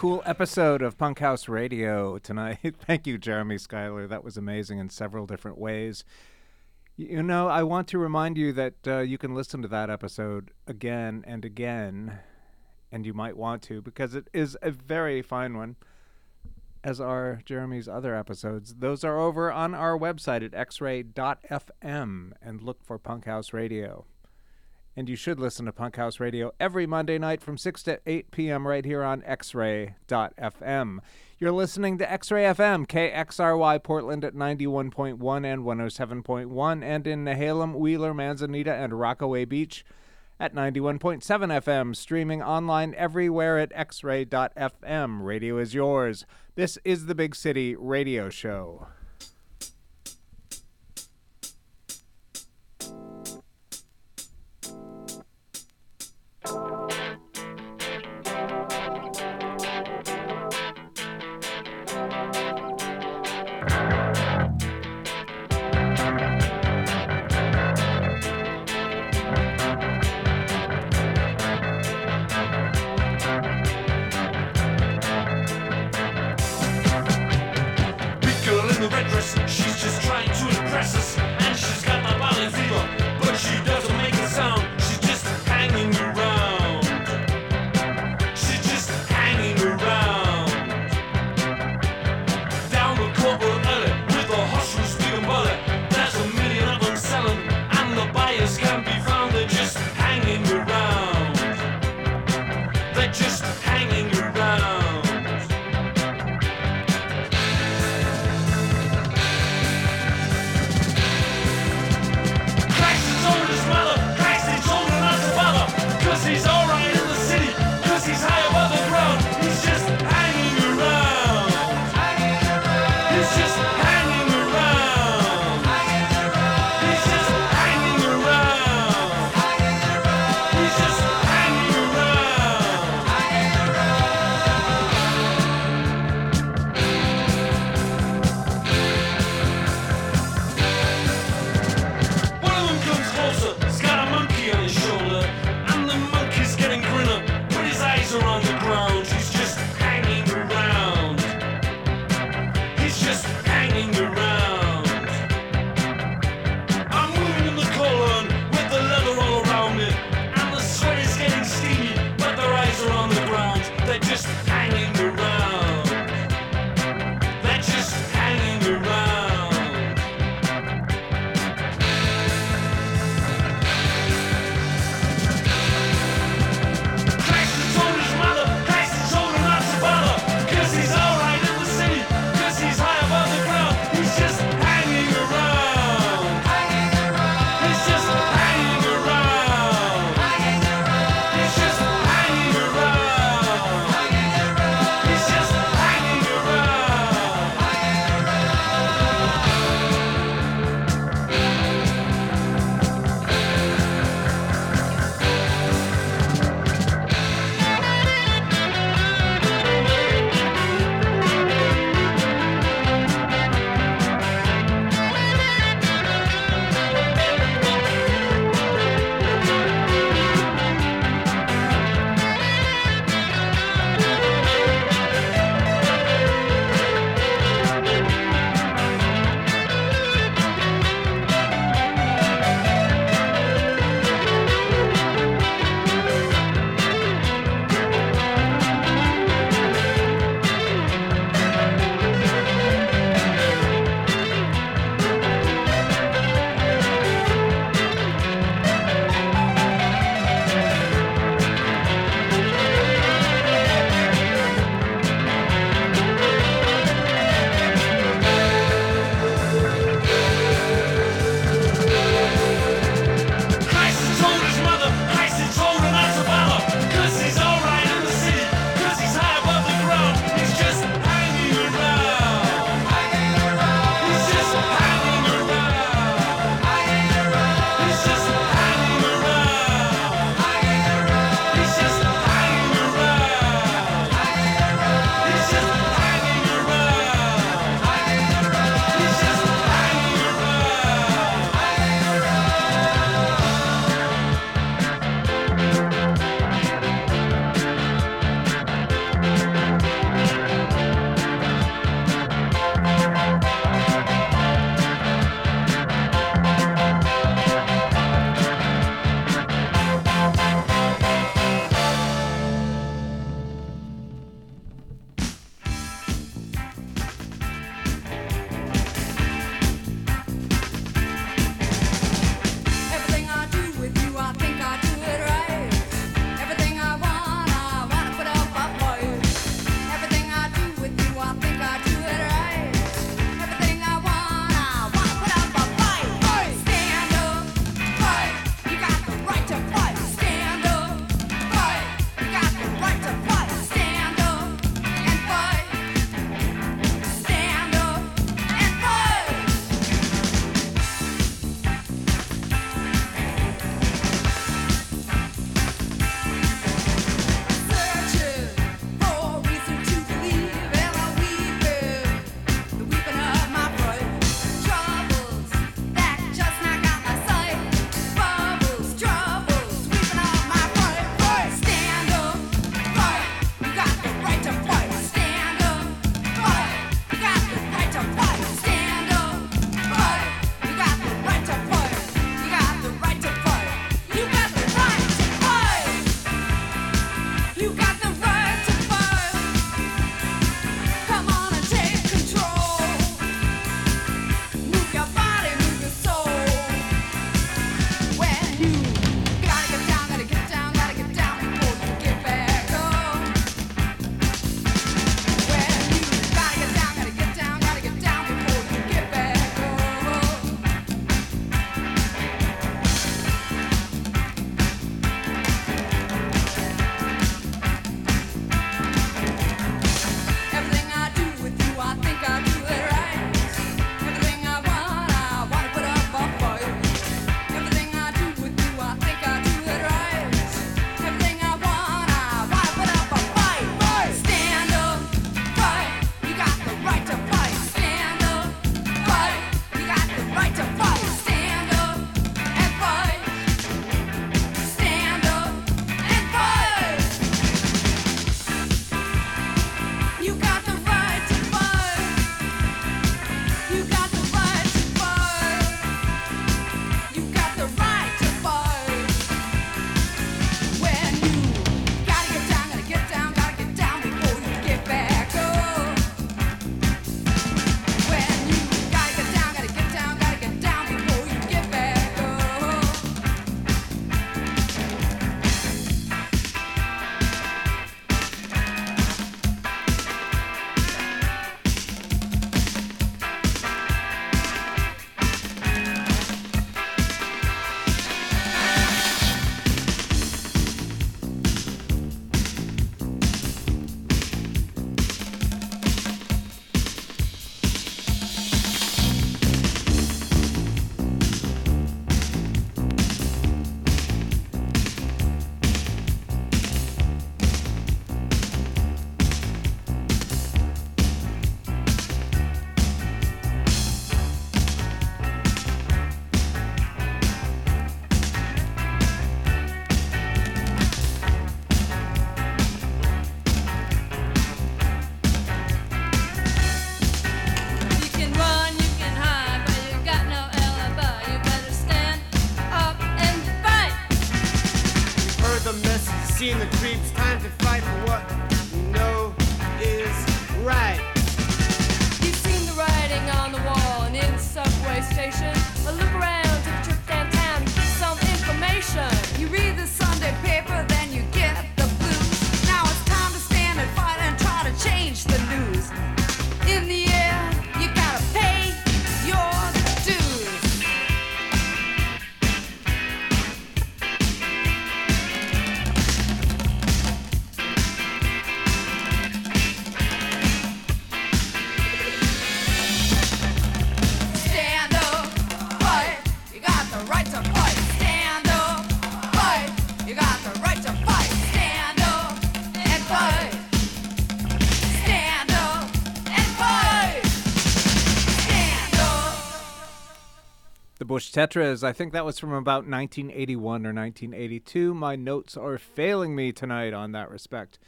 Cool episode of Punk House Radio tonight. Thank you, Jeremy Schuyler. That was amazing in several different ways. You know, I want to remind you that uh, you can listen to that episode again and again, and you might want to because it is a very fine one, as are Jeremy's other episodes. Those are over on our website at xray.fm and look for Punk House Radio. And you should listen to Punk House Radio every Monday night from 6 to 8 p.m. right here on xray.fm. You're listening to X-Ray FM, KXRY Portland at 91.1 and 107.1, and in Nehalem, Wheeler, Manzanita, and Rockaway Beach at 91.7 FM, streaming online everywhere at xray.fm. Radio is yours. This is the Big City Radio Show. Tetras, I think that was from about 1981 or 1982. My notes are failing me tonight on that respect.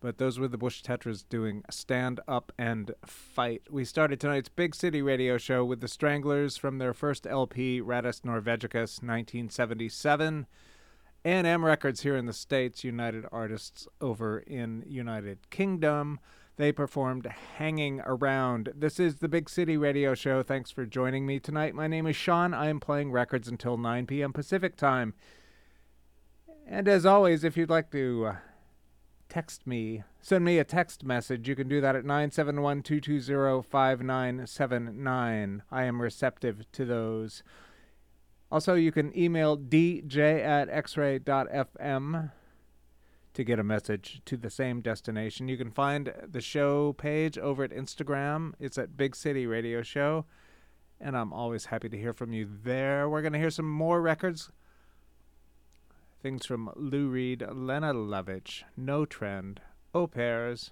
But those were the Bush Tetras doing Stand Up and Fight. We started tonight's Big City radio show with the Stranglers from their first LP, Radis Norvegicus, 1977. A&M Records here in the States, United Artists over in United Kingdom. They performed Hanging Around. This is the Big City Radio Show. Thanks for joining me tonight. My name is Sean. I am playing records until 9 p.m. Pacific Time. And as always, if you'd like to uh, text me, send me a text message, you can do that at 971 220 5979. I am receptive to those. Also, you can email dj at xray.fm to get a message to the same destination. You can find the show page over at Instagram. It's at Big City Radio Show. And I'm always happy to hear from you there. We're going to hear some more records. Things from Lou Reed, Lena Lovitch, No Trend, Au Pairs.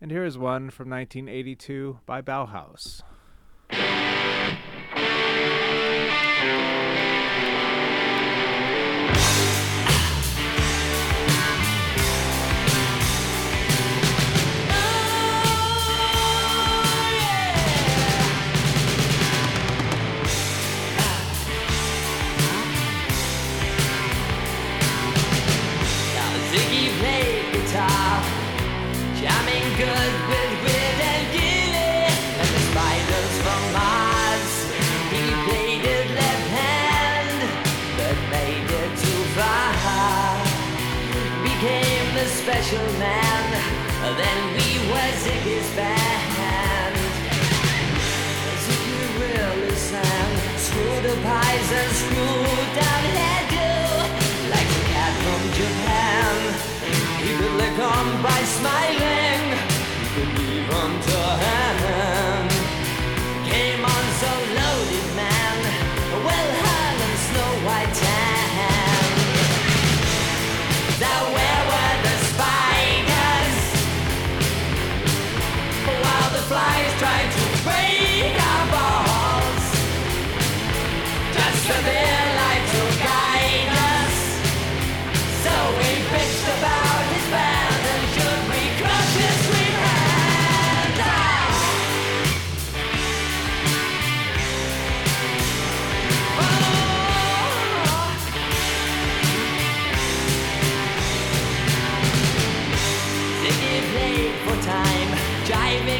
And here is one from 1982 by Bauhaus. Special man, then we were Ziggy's band. Ziggy really sang, screw the pies and screw down hairdo, like a cat from Japan. He could lick on by smiling,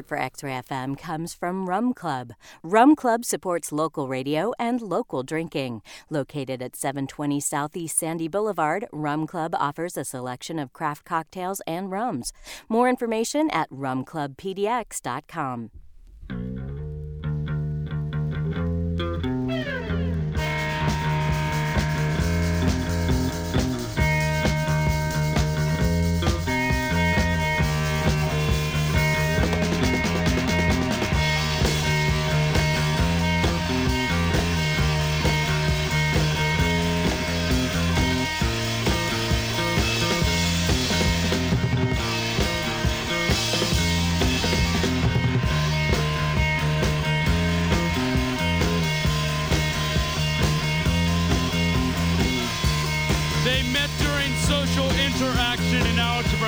Support for X Ray FM comes from Rum Club. Rum Club supports local radio and local drinking. Located at 720 Southeast Sandy Boulevard, Rum Club offers a selection of craft cocktails and rums. More information at rumclubpdx.com.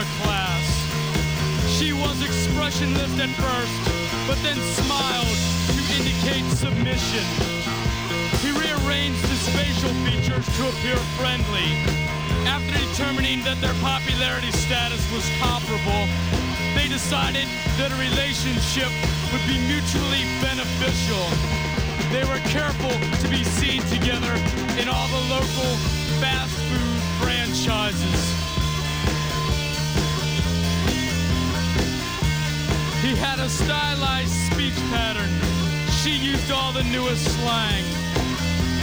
algebra class. She was expressionless at first, but then smiled to indicate submission. He rearranged his facial features to appear friendly. After determining that their popularity status was comparable, they decided that a relationship would be mutually beneficial. They were careful to be seen together in all the local fast food franchises. He had a stylized speech pattern. She used all the newest slang.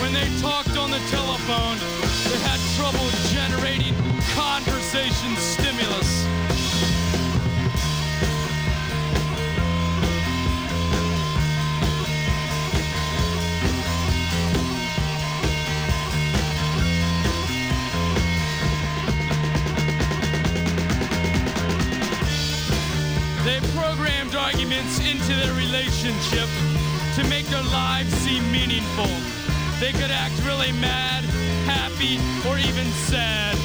When they talked on the telephone, they had trouble generating conversation stimulus. Arguments into their relationship to make their lives seem meaningful. They could act really mad, happy, or even sad,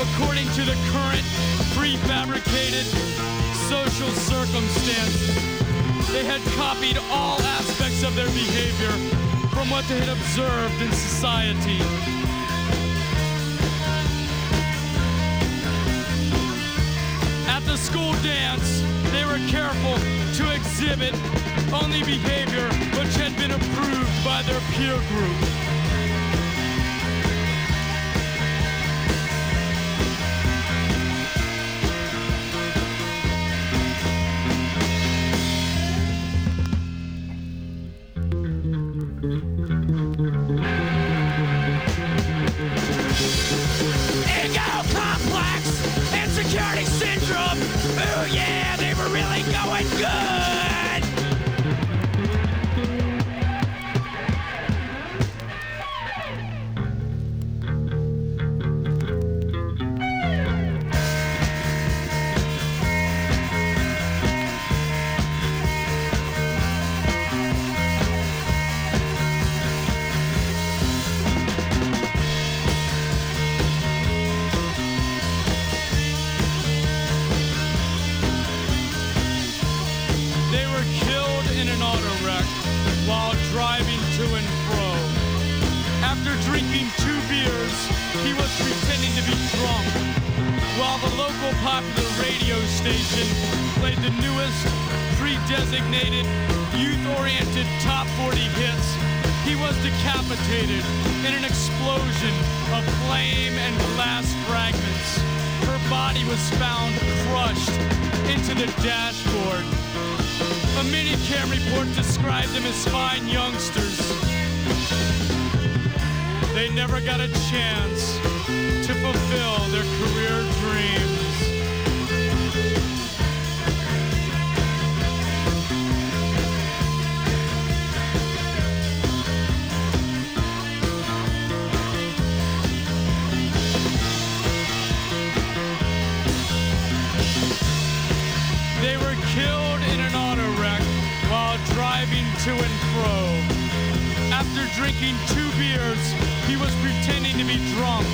according to the current prefabricated social circumstances. They had copied all aspects of their behavior from what they had observed in society. At the school dance, they were careful to exhibit only behavior which had been approved by their peer group. Killed in an auto wreck while driving to and fro. After drinking two beers, he was pretending to be drunk.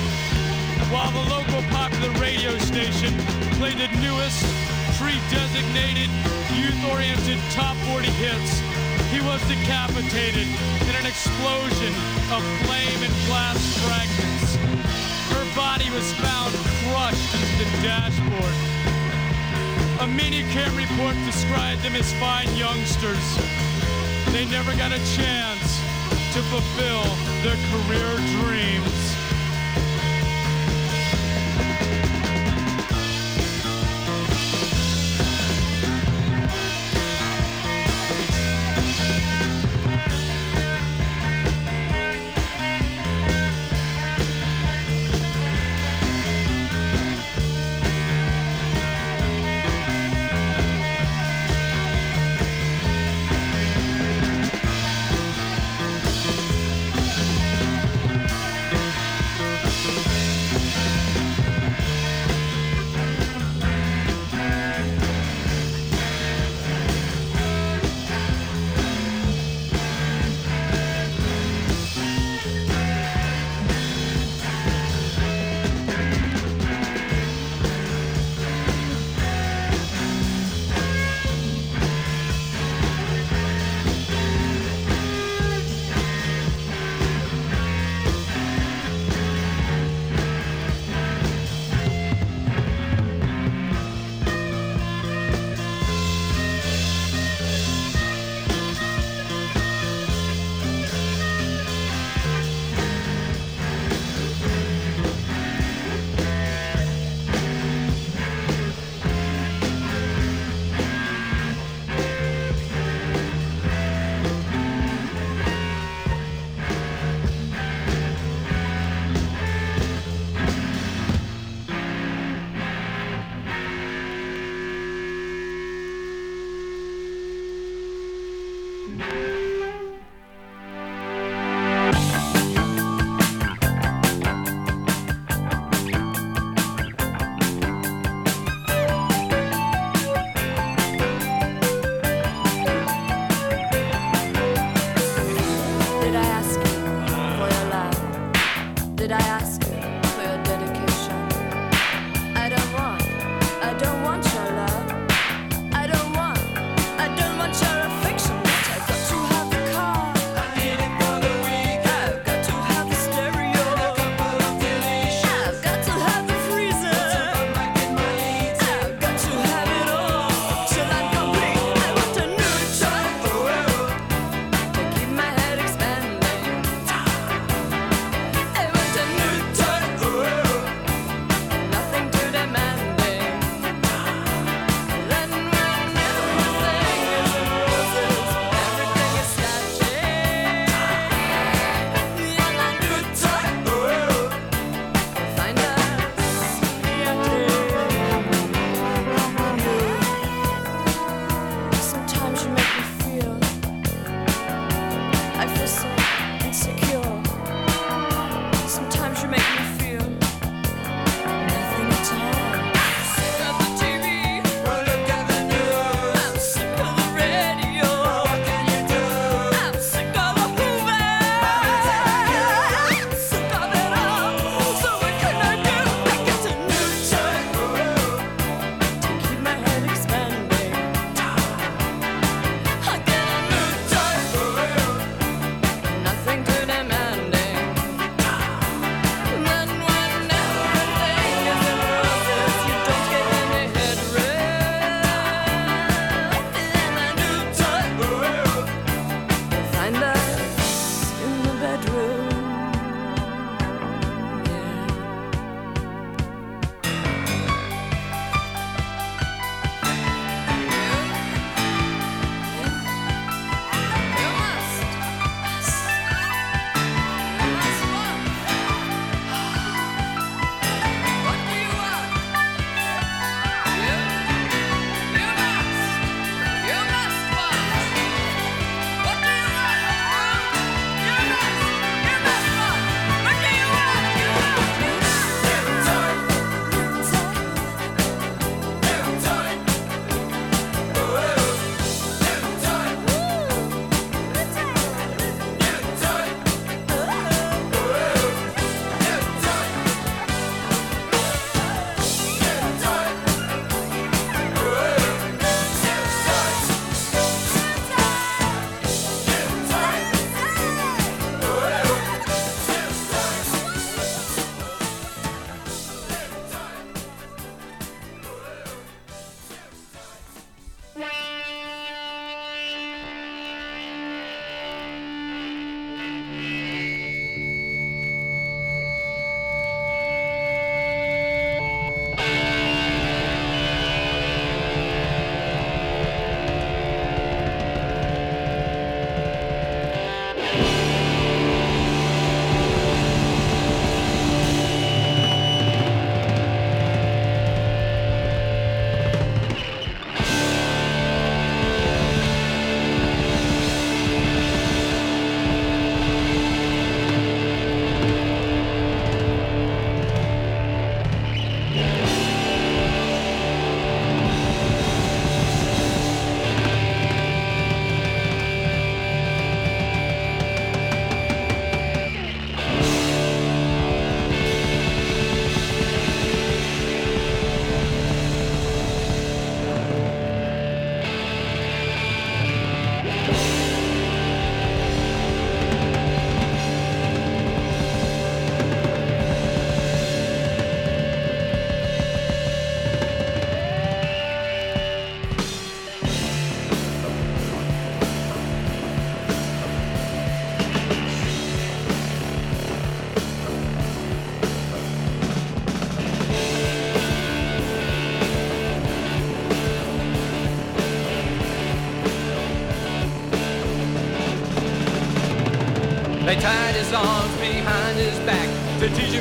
While the local popular radio station played the newest, pre-designated, youth-oriented top 40 hits, he was decapitated in an explosion of flame and glass fragments. Her body was found crushed into the dashboard. A minicam report described them as fine youngsters. They never got a chance to fulfill their career dreams.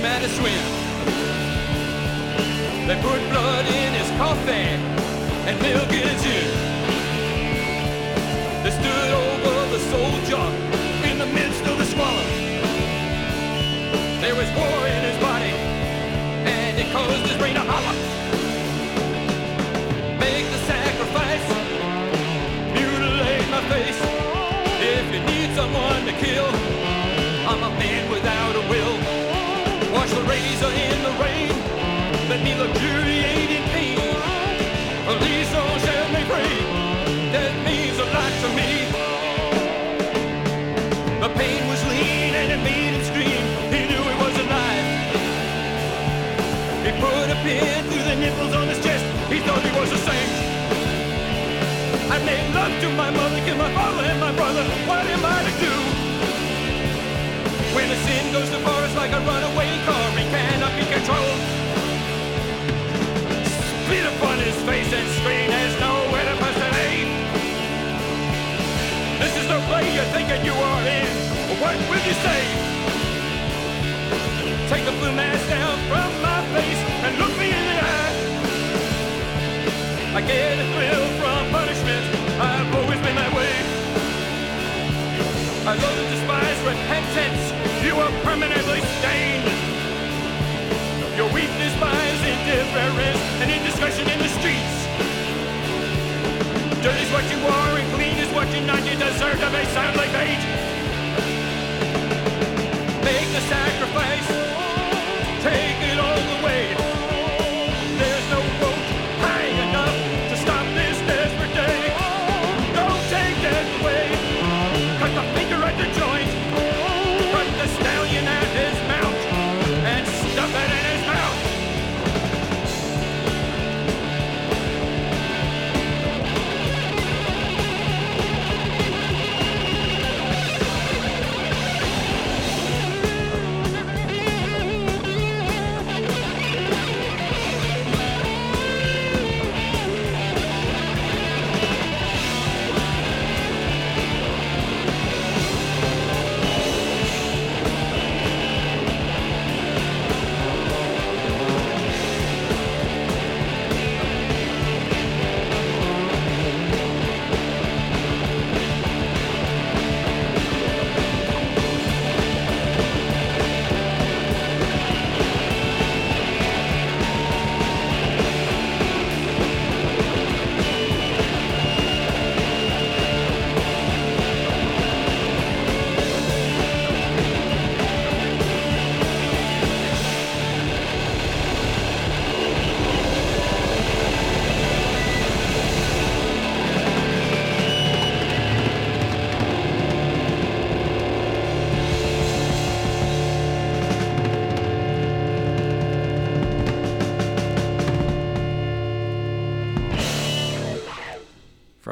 To swim. They put blood in his coffee and milk in put through the nipples on his chest. He thought he was a saint. I made love to my mother, killed my father and my brother. What am I to do? When a sin goes too far, it's like a runaway car. He cannot be controlled. Spit upon his face and scream. There's nowhere to aid. This is the play you're thinking you are in. What will you say? Take the blue mask down from my face and look me in the eye. I get a thrill from punishment. I've always been that way. I love and despise repentance. You are permanently stained. Your weakness buys indifference and indiscretion in the streets. Dirt is what you are and clean is what you're not. You deserve to be soundly bait. Make the sacrifice. Take it all the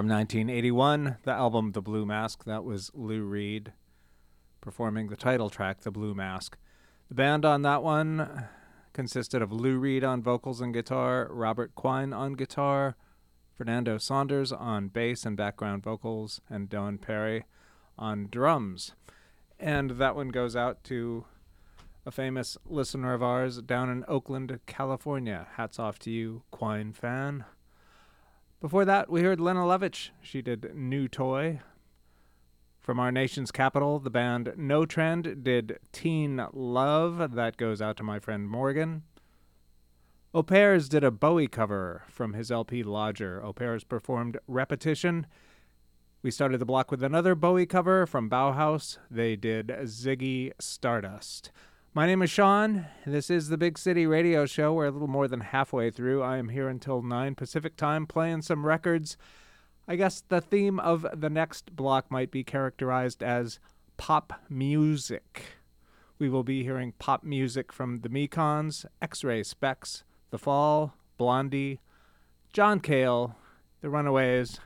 From 1981, the album The Blue Mask. That was Lou Reed performing the title track, The Blue Mask. The band on that one consisted of Lou Reed on vocals and guitar, Robert Quine on guitar, Fernando Saunders on bass and background vocals, and Doane Perry on drums. And that one goes out to a famous listener of ours down in Oakland, California. Hats off to you, Quine fan. Before that, we heard Lene Lovich. She did New Toy. From our nation's capital, the band No Trend did Teen Love. That goes out to my friend Morgan. Au Pairs did a Bowie cover from his LP Lodger. Au Pairs performed Repetition. We started the block with another Bowie cover from Bauhaus. They did Ziggy Stardust. My name is Sean. This is the Big City Radio Show. We're a little more than halfway through. I am here until 9 Pacific Time playing some records. I guess the theme of the next block might be characterized as pop music. We will be hearing pop music from the Mekons, X Ray Spex, The Fall, Blondie, John Cale, The Runaways,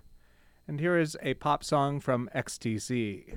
and here is a pop song from XTC.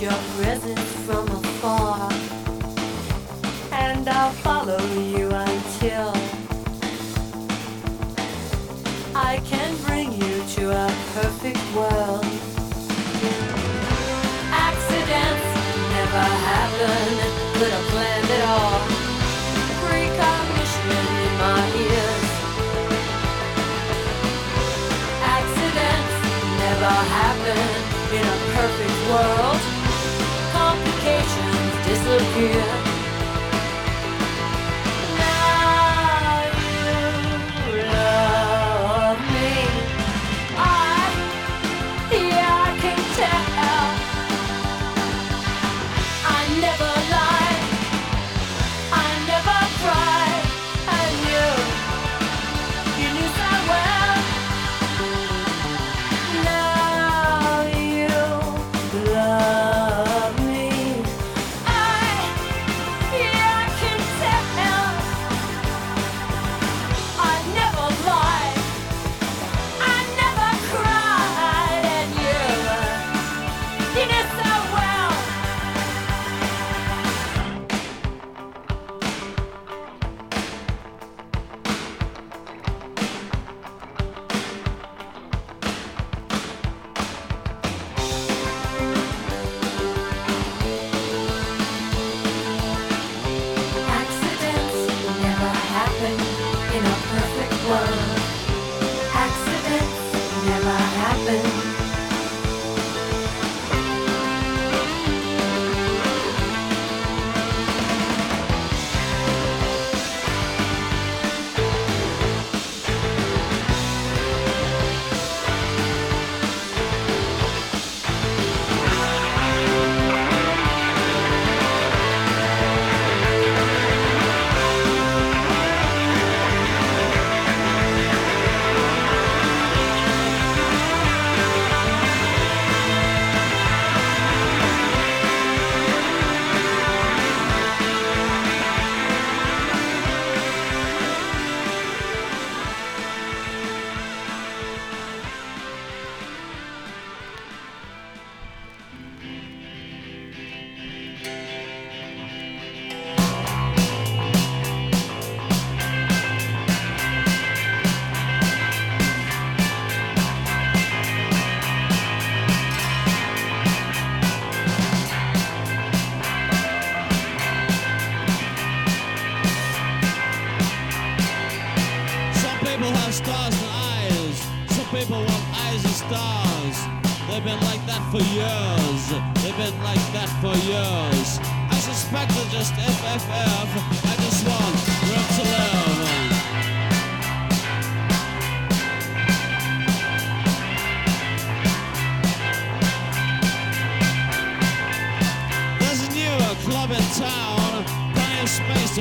your disappear.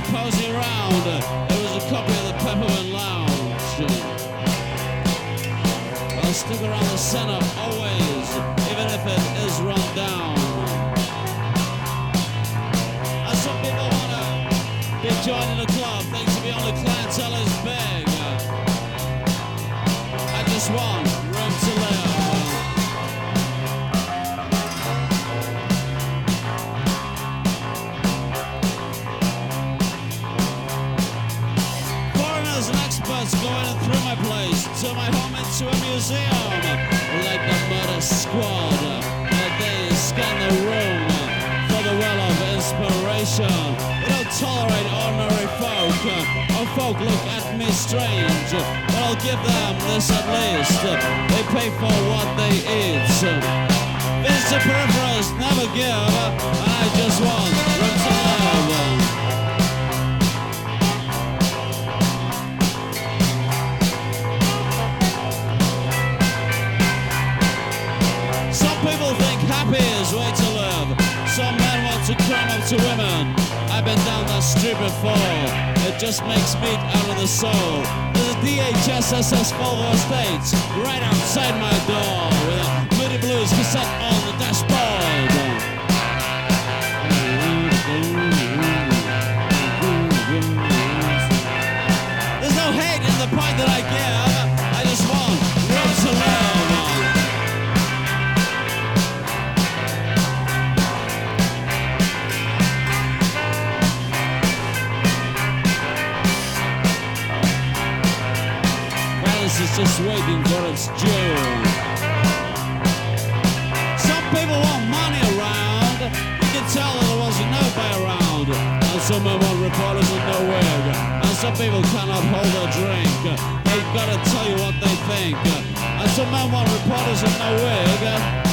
To posy around. It was a copy of the Peppermint Lounge. I'll stick around the center museum. Like the murder squad, they scan the room for the well of inspiration. They don't tolerate ordinary folk, or folk look at me strange. But I'll give them this at least. They pay for what they eat. Visitor peripherals never give, and I just want to women. I've been down that street before. It just makes meat out of the soul. There's a DHSSS Volvo Estate right outside my door with a Moody Blues cassette on Palace is just waiting for its due. Some people want money around. You can tell that there wasn't nobody around. And some want reporters with no wig. And some people cannot hold a drink. They've got to tell you what they think. And some men want reporters in no wig.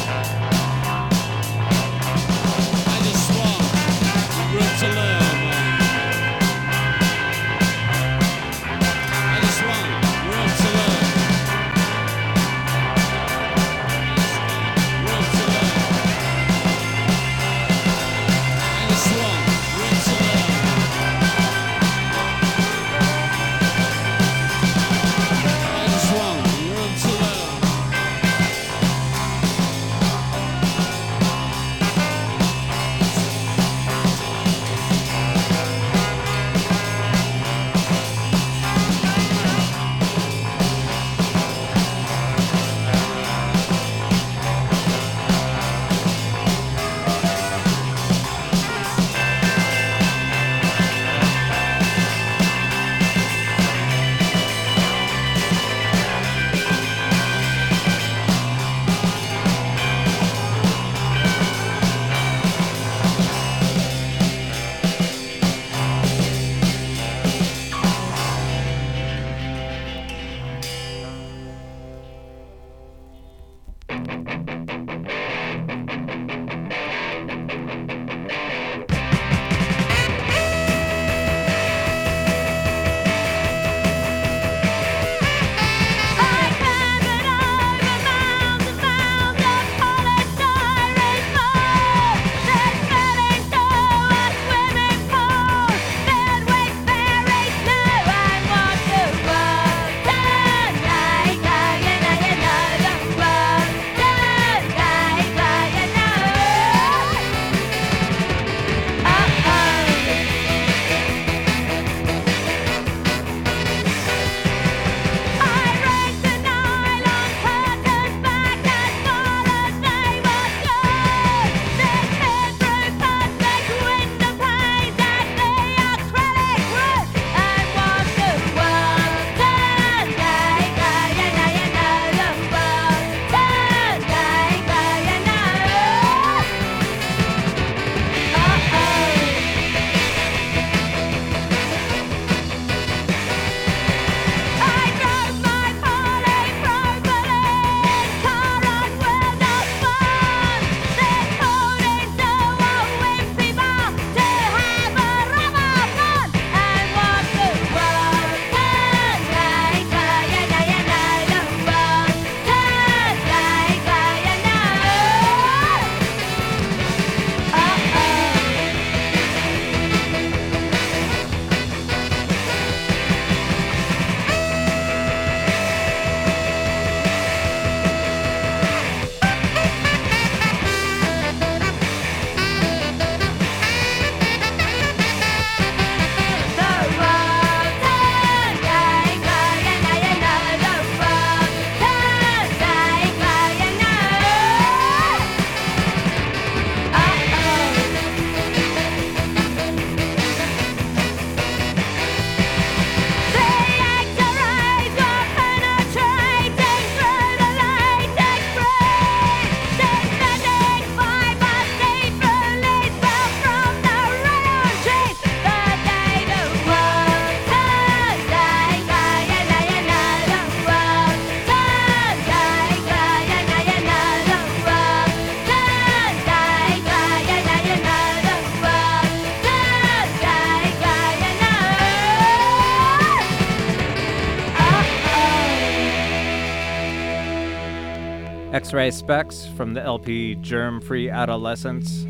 Spex from the LP Germ Free Adolescence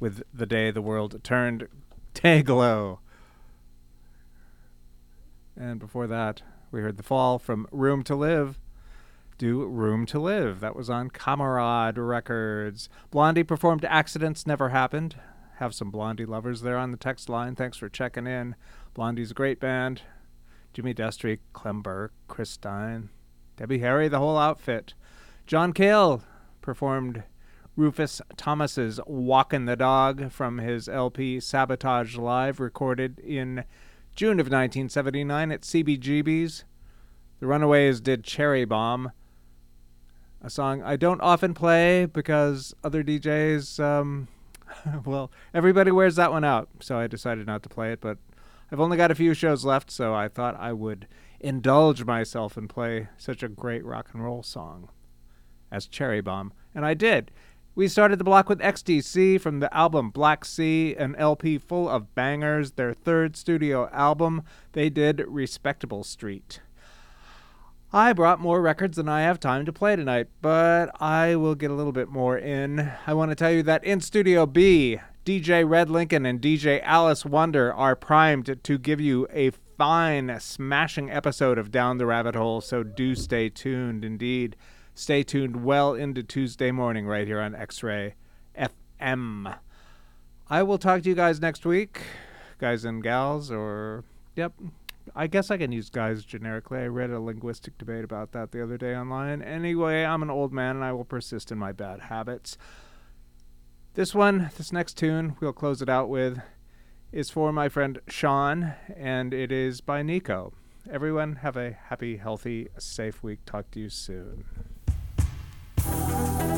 with The Day the World Turned Day-Glo. And before that, we heard The Fall from Room to Live. Do Room to Live. That was on Kamerad Records. Blondie performed Accidents Never Happened. Have some Blondie lovers there on the text line. Thanks for checking in. Blondie's a great band. Jimmy Destri, Clem Burke, Chris Stein, Debbie Harry, the whole outfit. John Cale performed Rufus Thomas's Walkin' the Dog from his LP Sabotage Live, recorded in June of 1979 at CBGB's. The Runaways did Cherry Bomb, a song I don't often play because other DJs, um, well, everybody wears that one out, so I decided not to play it, but I've only got a few shows left, so I thought I would indulge myself and play such a great rock and roll song as Cherry Bomb, and I did. We started the block with XTC from the album Black Sea, an LP full of bangers, their third studio album. They did Respectable Street. I brought more records than I have time to play tonight, but I will get a little bit more in. I want to tell you that in Studio B, DJ Red Lincoln and DJ Alice Wonder are primed to give you a fine, smashing episode of Down the Rabbit Hole, so do stay tuned indeed. Stay tuned well into Tuesday morning right here on X Ray FM. I will talk to you guys next week, guys and gals, or, yep, I guess I can use guys generically. I read a linguistic debate about that the other day online. Anyway, I'm an old man and I will persist in my bad habits. This one, this next tune, we'll close it out with, is for my friend Sean, and it is by Nico. Everyone, have a happy, healthy, safe week. Talk to you soon. Música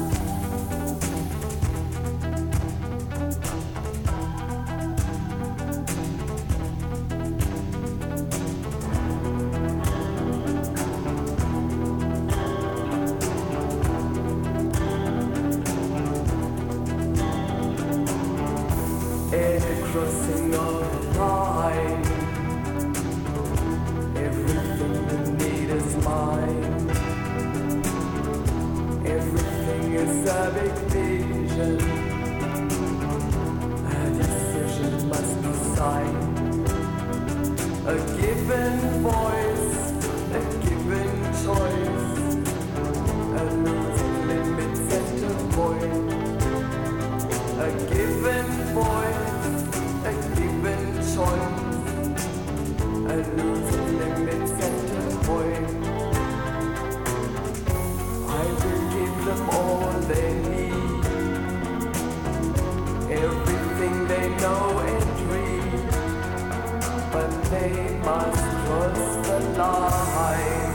they must cross the line,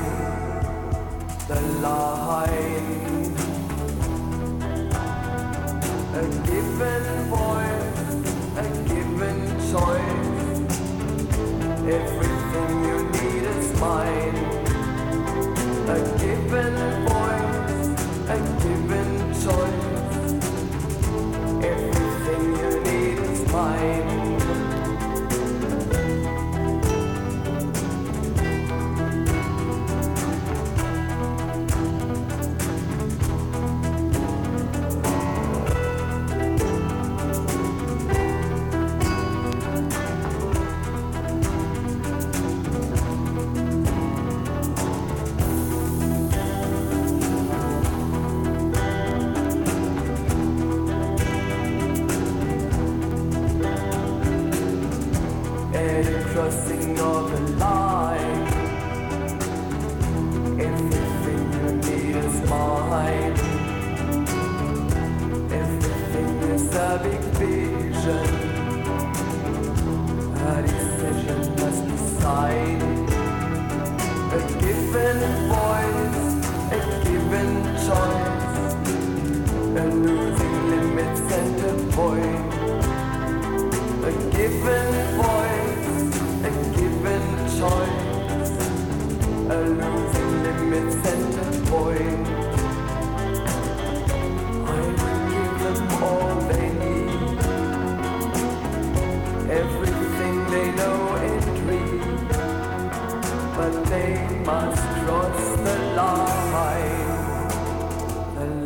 the line. A given voice, a given choice. Everything you need is mine. A